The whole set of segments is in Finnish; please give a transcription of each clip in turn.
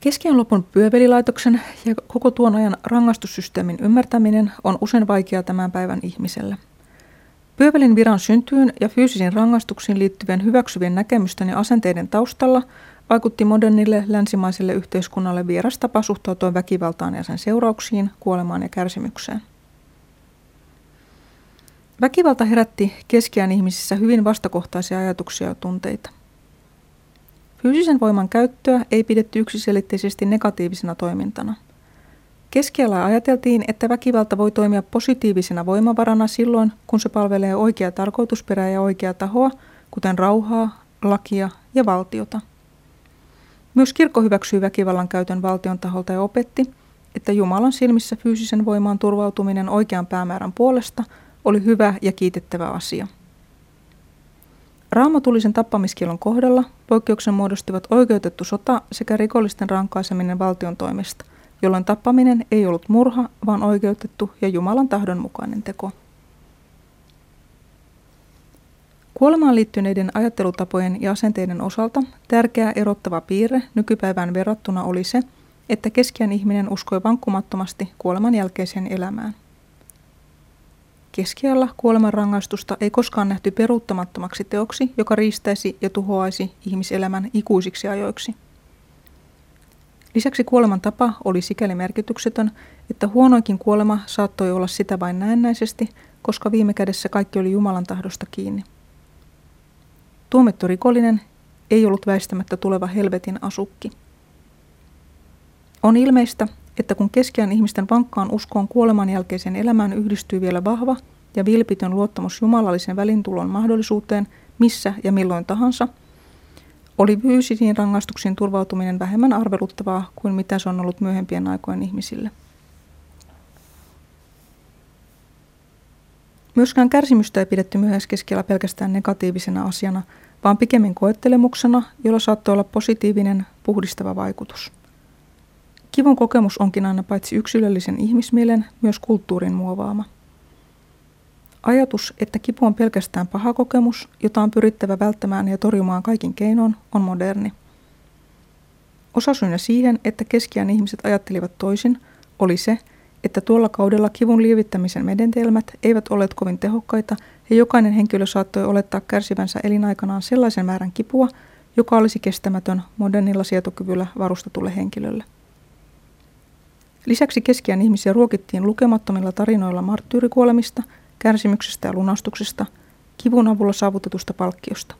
Keskiön lopun pyövelilaitoksen ja koko tuon ajan rangaistussysteemin ymmärtäminen on usein vaikeaa tämän päivän ihmiselle. Pyövelin viran syntyyn ja fyysisiin rangaistuksiin liittyvien hyväksyvien näkemysten ja asenteiden taustalla vaikutti modernille länsimaiselle yhteiskunnalle vieras tapa suhtautua väkivaltaan ja sen seurauksiin, kuolemaan ja kärsimykseen. Väkivalta herätti keskiään ihmisissä hyvin vastakohtaisia ajatuksia ja tunteita. Fyysisen voiman käyttöä ei pidetty yksiselitteisesti negatiivisena toimintana. Keskialla ajateltiin, että väkivalta voi toimia positiivisena voimavarana silloin, kun se palvelee oikeaa tarkoitusperää ja oikeaa tahoa, kuten rauhaa, lakia ja valtiota. Myös kirkko hyväksyi väkivallan käytön valtion taholta ja opetti, että Jumalan silmissä fyysisen voimaan turvautuminen oikean päämäärän puolesta oli hyvä ja kiitettävä asia – Raamatullisen tappamiskielon kohdalla poikkeuksen muodostivat oikeutettu sota sekä rikollisten rankaiseminen valtion toimesta, jolloin tappaminen ei ollut murha, vaan oikeutettu ja Jumalan tahdon mukainen teko. Kuolemaan liittyneiden ajattelutapojen ja asenteiden osalta tärkeä erottava piirre nykypäivään verrattuna oli se, että keskiän ihminen uskoi vankkumattomasti kuoleman jälkeiseen elämään – Keskialla kuolemanrangaistusta ei koskaan nähty peruuttamattomaksi teoksi, joka riistäisi ja tuhoaisi ihmiselämän ikuisiksi ajoiksi. Lisäksi kuoleman tapa oli sikäli merkityksetön, että huonoinkin kuolema saattoi olla sitä vain näennäisesti, koska viime kädessä kaikki oli Jumalan tahdosta kiinni. Tuomittu rikollinen ei ollut väistämättä tuleva helvetin asukki. On ilmeistä, että kun keskiään ihmisten vankkaan uskoon kuoleman jälkeisen elämään yhdistyy vielä vahva ja vilpitön luottamus jumalallisen välintulon mahdollisuuteen missä ja milloin tahansa, oli fyysisiin rangaistuksiin turvautuminen vähemmän arveluttavaa kuin mitä se on ollut myöhempien aikojen ihmisille. Myöskään kärsimystä ei pidetty myöhäiskeskellä pelkästään negatiivisena asiana, vaan pikemmin koettelemuksena, jolla saattoi olla positiivinen, puhdistava vaikutus. Kivun kokemus onkin aina paitsi yksilöllisen ihmismielen, myös kulttuurin muovaama. Ajatus, että kipu on pelkästään paha kokemus, jota on pyrittävä välttämään ja torjumaan kaikin keinoin, on moderni. Osasyynä siihen, että keskiään ihmiset ajattelivat toisin, oli se, että tuolla kaudella kivun lievittämisen menetelmät eivät olleet kovin tehokkaita ja jokainen henkilö saattoi olettaa kärsivänsä elinaikanaan sellaisen määrän kipua, joka olisi kestämätön modernilla sietokyvyllä varustetulle henkilölle. Lisäksi keskiään ihmisiä ruokittiin lukemattomilla tarinoilla marttyyrikuolemista, kärsimyksestä ja lunastuksesta, kivun avulla saavutetusta palkkiosta.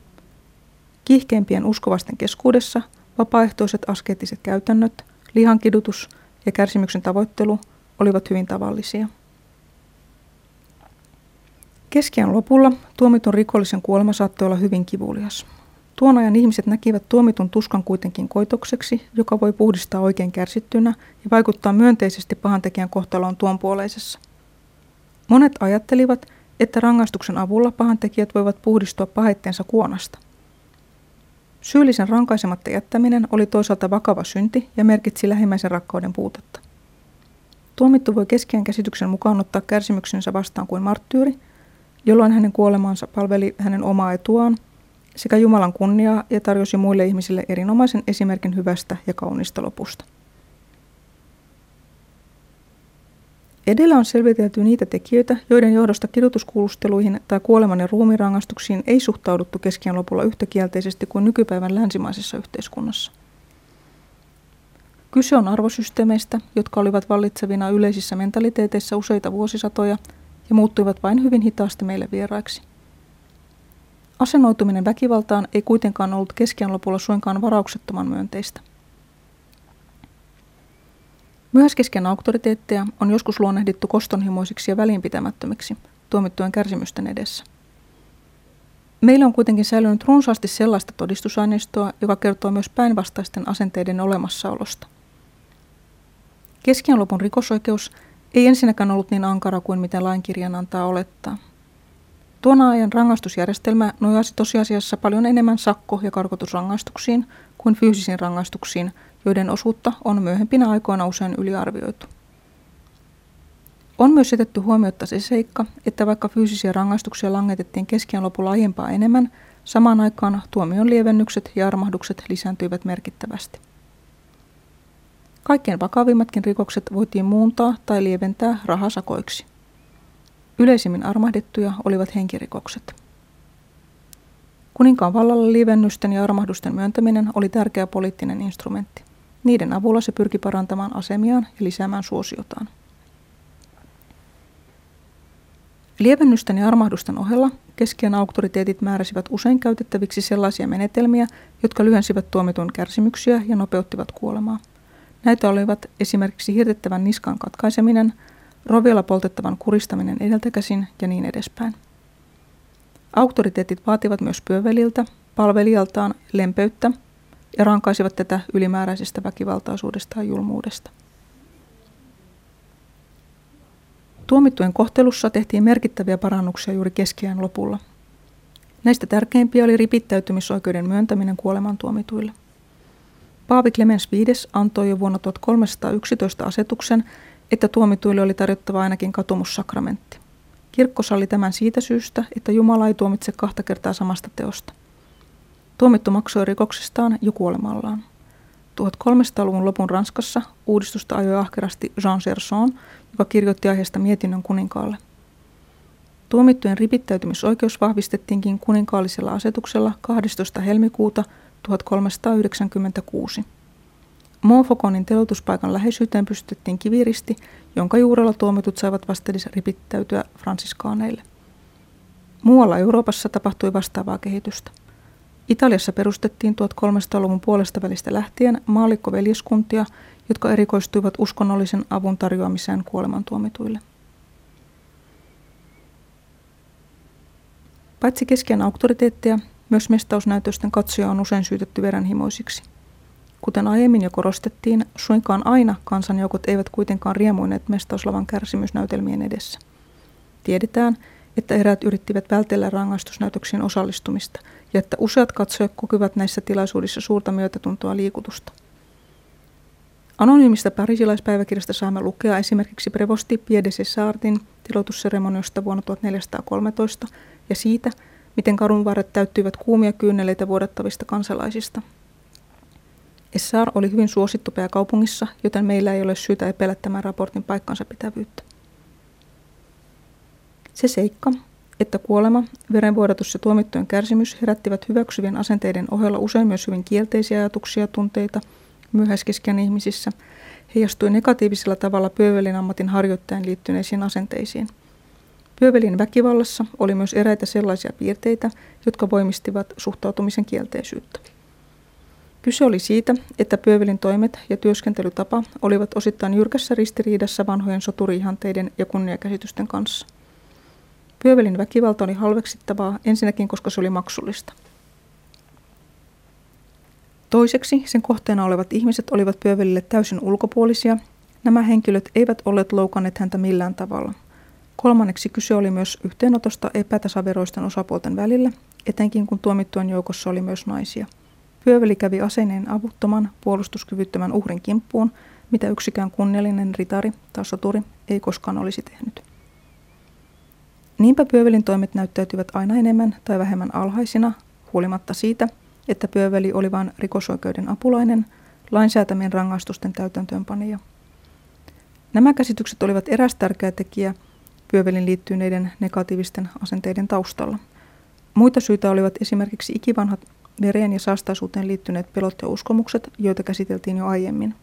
Kiihkeimpien uskovasten keskuudessa vapaaehtoiset askeettiset käytännöt, lihankidutus ja kärsimyksen tavoittelu olivat hyvin tavallisia. Keskiään lopulla tuomitun rikollisen kuolema saattoi olla hyvin kivulias. Tuon ajan ihmiset näkivät tuomitun tuskan kuitenkin koitokseksi, joka voi puhdistaa oikein kärsittynä ja vaikuttaa myönteisesti pahantekijän kohtaloon tuonpuoleisessa. Monet ajattelivat, että rangaistuksen avulla pahantekijät voivat puhdistua pahetteensa kuonasta. Syyllisen rankaisematta jättäminen oli toisaalta vakava synti ja merkitsi lähimmäisen rakkauden puutetta. Tuomittu voi keskiään käsityksen mukaan ottaa kärsimyksensä vastaan kuin marttyyri, jolloin hänen kuolemaansa palveli hänen omaa etuaan – sekä Jumalan kunniaa ja tarjosi muille ihmisille erinomaisen esimerkin hyvästä ja kaunista lopusta. Edellä on selvitelty niitä tekijöitä, joiden johdosta kidutuskuulusteluihin tai kuoleman ja ruumirangaistuksiin ei suhtauduttu keskiän lopulla yhtä kielteisesti kuin nykypäivän länsimaisessa yhteiskunnassa. Kyse on arvosysteemeistä, jotka olivat vallitsevina yleisissä mentaliteeteissa useita vuosisatoja ja muuttuivat vain hyvin hitaasti meille vieraiksi. Asennoituminen väkivaltaan ei kuitenkaan ollut keskiän lopulla suinkaan varauksettoman myönteistä. Myöhäiskesken auktoriteetteja on joskus luonnehdittu kostonhimoisiksi ja välinpitämättömiksi tuomittujen kärsimysten edessä. Meillä on kuitenkin säilynyt runsaasti sellaista todistusaineistoa, joka kertoo myös päinvastaisten asenteiden olemassaolosta. Keskiän lopun rikosoikeus ei ensinnäkään ollut niin ankara kuin mitä lainkirjan antaa olettaa – Tuon ajan rangaistusjärjestelmä nojasi tosiasiassa paljon enemmän sakko- ja karkotusrangaistuksiin kuin fyysisiin rangaistuksiin, joiden osuutta on myöhempinä aikoina usein yliarvioitu. On myös jätetty huomiota se seikka, että vaikka fyysisiä rangaistuksia langetettiin keskiän lopulla aiempaa enemmän, samaan aikaan tuomion lievennykset ja armahdukset lisääntyivät merkittävästi. Kaikkein vakavimmatkin rikokset voitiin muuntaa tai lieventää rahasakoiksi. Yleisimmin armahdettuja olivat henkirikokset. Kuninkaan vallalla livennysten ja armahdusten myöntäminen oli tärkeä poliittinen instrumentti. Niiden avulla se pyrki parantamaan asemiaan ja lisäämään suosiotaan. Lievennysten ja armahdusten ohella keskiän auktoriteetit määräsivät usein käytettäviksi sellaisia menetelmiä, jotka lyhensivät tuomitun kärsimyksiä ja nopeuttivat kuolemaa. Näitä olivat esimerkiksi hirtettävän niskan katkaiseminen, roviolla poltettavan kuristaminen edeltäkäsin ja niin edespäin. Auktoriteetit vaativat myös pyöveliltä, palvelijaltaan lempeyttä ja rankaisivat tätä ylimääräisestä väkivaltaisuudesta ja julmuudesta. Tuomittujen kohtelussa tehtiin merkittäviä parannuksia juuri keskiään lopulla. Näistä tärkeimpiä oli ripittäytymisoikeuden myöntäminen kuolemantuomituille. Paavi Clemens V antoi jo vuonna 1311 asetuksen, että tuomituille oli tarjottava ainakin katumussakramentti. Kirkko salli tämän siitä syystä, että Jumala ei tuomitse kahta kertaa samasta teosta. Tuomittu maksoi rikoksestaan jo kuolemallaan. 1300-luvun lopun Ranskassa uudistusta ajoi ahkerasti Jean Gerson, joka kirjoitti aiheesta mietinnön kuninkaalle. Tuomittujen ripittäytymisoikeus vahvistettiinkin kuninkaallisella asetuksella 12. helmikuuta 1396. Mofokonin telotuspaikan läheisyyteen pystytettiin kiviristi, jonka juurella tuomitut saivat vastelis ripittäytyä fransiskaaneille. Muualla Euroopassa tapahtui vastaavaa kehitystä. Italiassa perustettiin 1300-luvun puolesta välistä lähtien maallikkoveljeskuntia, jotka erikoistuivat uskonnollisen avun tarjoamiseen kuolemantuomituille. Paitsi keskeinen auktoriteetteja, myös mestausnäytösten katsoja on usein syytetty verenhimoisiksi. Kuten aiemmin jo korostettiin, suinkaan aina kansanjoukot eivät kuitenkaan riemuineet mestauslavan kärsimysnäytelmien edessä. Tiedetään, että eräät yrittivät vältellä rangaistusnäytöksiin osallistumista ja että useat katsojat kokivat näissä tilaisuudissa suurta myötätuntoa liikutusta. Anonyymista parisilaispäiväkirjasta saamme lukea esimerkiksi prevosti Pierre de Césardin tilotusseremoniosta vuonna 1413 ja siitä, miten karunvarret täyttyivät kuumia kyyneleitä vuodattavista kansalaisista. Essar oli hyvin suosittu pääkaupungissa, joten meillä ei ole syytä epäillä tämän raportin paikkansa pitävyyttä. Se seikka, että kuolema, verenvuodatus ja tuomittujen kärsimys herättivät hyväksyvien asenteiden ohella usein myös hyvin kielteisiä ajatuksia ja tunteita myöhäiskeskän ihmisissä, heijastui negatiivisella tavalla pyövelin ammatin harjoittajan liittyneisiin asenteisiin. Pyövelin väkivallassa oli myös eräitä sellaisia piirteitä, jotka voimistivat suhtautumisen kielteisyyttä. Kyse oli siitä, että pyövelin toimet ja työskentelytapa olivat osittain jyrkässä ristiriidassa vanhojen soturiihanteiden ja kunniakäsitysten kanssa – Pyövelin väkivalta oli halveksittavaa ensinnäkin, koska se oli maksullista. Toiseksi sen kohteena olevat ihmiset olivat Pyövelille täysin ulkopuolisia. Nämä henkilöt eivät olleet loukanneet häntä millään tavalla. Kolmanneksi kyse oli myös yhteenotosta epätasaveroisten osapuolten välillä, etenkin kun tuomittujen joukossa oli myös naisia. Pyöveli kävi aseineen avuttoman, puolustuskyvyttömän uhrin kimppuun, mitä yksikään kunniallinen ritari tai soturi ei koskaan olisi tehnyt. Niinpä pyövelin toimet näyttäytyvät aina enemmän tai vähemmän alhaisina, huolimatta siitä, että pyöveli oli vain rikosoikeuden apulainen, lainsäätämien rangaistusten täytäntöönpanija. Nämä käsitykset olivat eräs tärkeä tekijä pyövelin liittyneiden negatiivisten asenteiden taustalla. Muita syitä olivat esimerkiksi ikivanhat vereen ja saastaisuuteen liittyneet pelot ja uskomukset, joita käsiteltiin jo aiemmin.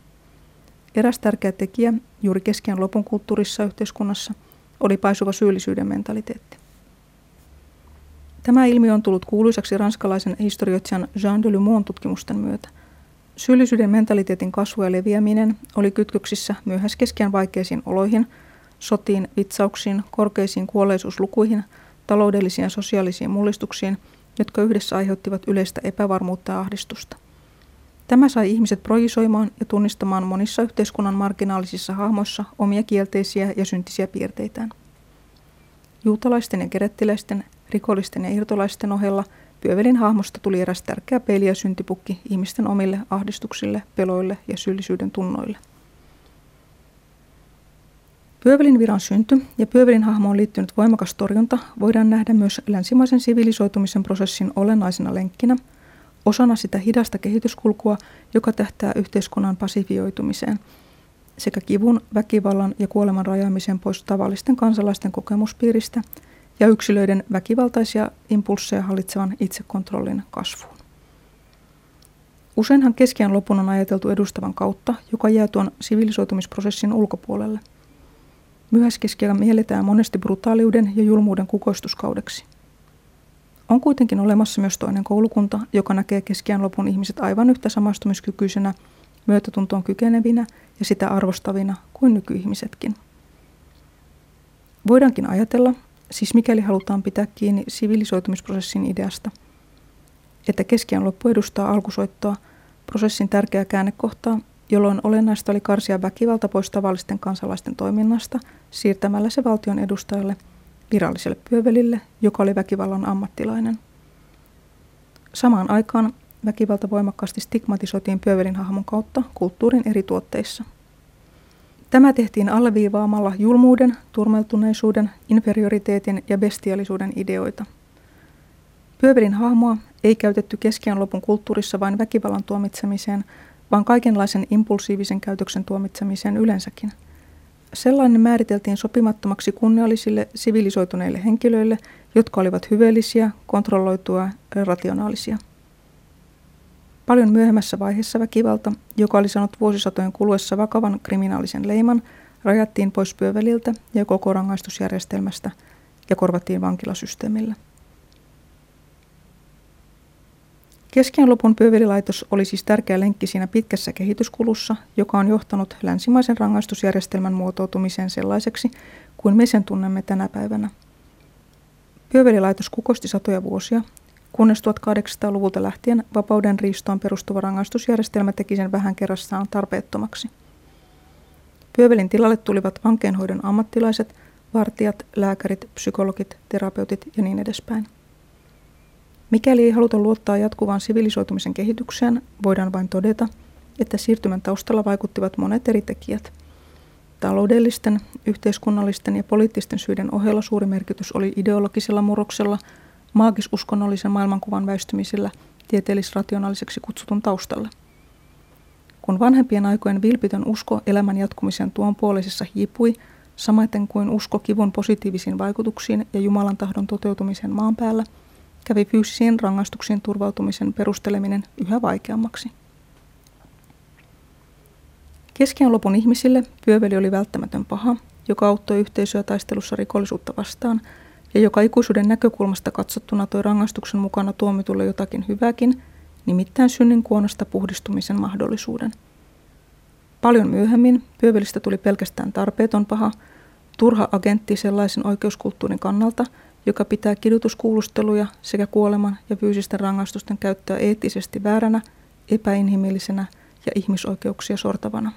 Eräs tärkeä tekijä juuri keskiän lopun kulttuurissa yhteiskunnassa – oli paisuva syyllisyyden mentaliteetti. Tämä ilmiö on tullut kuuluisaksi ranskalaisen historioitsijan Jean de Lumon tutkimusten myötä. Syyllisyyden mentaliteetin kasvu ja leviäminen oli kytköksissä myöhäiskeskiän vaikeisiin oloihin, sotiin, vitsauksiin, korkeisiin kuolleisuuslukuihin, taloudellisiin ja sosiaalisiin mullistuksiin, jotka yhdessä aiheuttivat yleistä epävarmuutta ja ahdistusta. Tämä sai ihmiset projisoimaan ja tunnistamaan monissa yhteiskunnan marginaalisissa hahmoissa omia kielteisiä ja syntisiä piirteitään. Juutalaisten ja kerettiläisten, rikollisten ja irtolaisten ohella Pyövelin hahmosta tuli eräs tärkeä peili ja syntipukki ihmisten omille ahdistuksille, peloille ja syyllisyyden tunnoille. Pyövelin viran synty ja Pyövelin hahmoon liittynyt voimakas torjunta voidaan nähdä myös länsimaisen sivilisoitumisen prosessin olennaisena lenkkinä – osana sitä hidasta kehityskulkua, joka tähtää yhteiskunnan pasifioitumiseen – sekä kivun, väkivallan ja kuoleman rajaamisen pois tavallisten kansalaisten kokemuspiiristä ja yksilöiden väkivaltaisia impulsseja hallitsevan itsekontrollin kasvuun. Useinhan keskiän lopun on ajateltu edustavan kautta, joka jää tuon sivilisoitumisprosessin ulkopuolelle. Myöhäiskeskiä mielletään monesti brutaaliuden ja julmuuden kukoistuskaudeksi. On kuitenkin olemassa myös toinen koulukunta, joka näkee keskiän lopun ihmiset aivan yhtä samastumiskykyisenä, myötätuntoon kykenevinä ja sitä arvostavina kuin nykyihmisetkin. Voidaankin ajatella, siis mikäli halutaan pitää kiinni sivilisoitumisprosessin ideasta, että keskiän loppu edustaa alkusoittoa prosessin tärkeää käännekohtaa, jolloin olennaista oli karsia väkivalta pois tavallisten kansalaisten toiminnasta siirtämällä se valtion edustajalle – viralliselle pyövelille, joka oli väkivallan ammattilainen. Samaan aikaan väkivalta voimakkaasti stigmatisoitiin pyövelin hahmon kautta kulttuurin eri tuotteissa. Tämä tehtiin alleviivaamalla julmuuden, turmeltuneisuuden, inferioriteetin ja bestiaalisuuden ideoita. Pyövelin hahmoa ei käytetty keskiän lopun kulttuurissa vain väkivallan tuomitsemiseen, vaan kaikenlaisen impulsiivisen käytöksen tuomitsemiseen yleensäkin – Sellainen määriteltiin sopimattomaksi kunniallisille sivilisoituneille henkilöille, jotka olivat hyveellisiä, kontrolloitua ja rationaalisia. Paljon myöhemmässä vaiheessa väkivalta, joka oli saanut vuosisatojen kuluessa vakavan kriminaalisen leiman, rajattiin pois pyöveliltä ja koko rangaistusjärjestelmästä ja korvattiin vankilasysteemillä. Keskiän lopun pyövelilaitos oli siis tärkeä lenkki siinä pitkässä kehityskulussa, joka on johtanut länsimaisen rangaistusjärjestelmän muotoutumiseen sellaiseksi kuin me sen tunnemme tänä päivänä. Pyövelilaitos kukosti satoja vuosia, kunnes 1800-luvulta lähtien vapauden riistoon perustuva rangaistusjärjestelmä teki sen vähän kerrassaan tarpeettomaksi. Pyövelin tilalle tulivat vankeinhoidon ammattilaiset, vartijat, lääkärit, psykologit, terapeutit ja niin edespäin. Mikäli ei haluta luottaa jatkuvaan sivilisoitumisen kehitykseen, voidaan vain todeta, että siirtymän taustalla vaikuttivat monet eri tekijät. Taloudellisten, yhteiskunnallisten ja poliittisten syiden ohella suuri merkitys oli ideologisella murroksella, maagis-uskonnollisen maailmankuvan väistymisellä tieteellis-rationaaliseksi kutsutun taustalla. Kun vanhempien aikojen vilpitön usko elämän jatkumisen tuon puoleisessa hiipui, samaten kuin usko kivun positiivisiin vaikutuksiin ja Jumalan tahdon toteutumiseen maan päällä – kävi fyysisiin rangaistuksiin turvautumisen perusteleminen yhä vaikeammaksi. Keskiän lopun ihmisille pyöveli oli välttämätön paha, joka auttoi yhteisöä taistelussa rikollisuutta vastaan ja joka ikuisuuden näkökulmasta katsottuna toi rangaistuksen mukana tuomitulle jotakin hyvääkin, nimittäin synnin kuonosta puhdistumisen mahdollisuuden. Paljon myöhemmin pyövelistä tuli pelkästään tarpeeton paha, turha agentti sellaisen oikeuskulttuurin kannalta – joka pitää kidutuskuulusteluja sekä kuoleman ja fyysisten rangaistusten käyttöä eettisesti vääränä, epäinhimillisenä ja ihmisoikeuksia sortavana.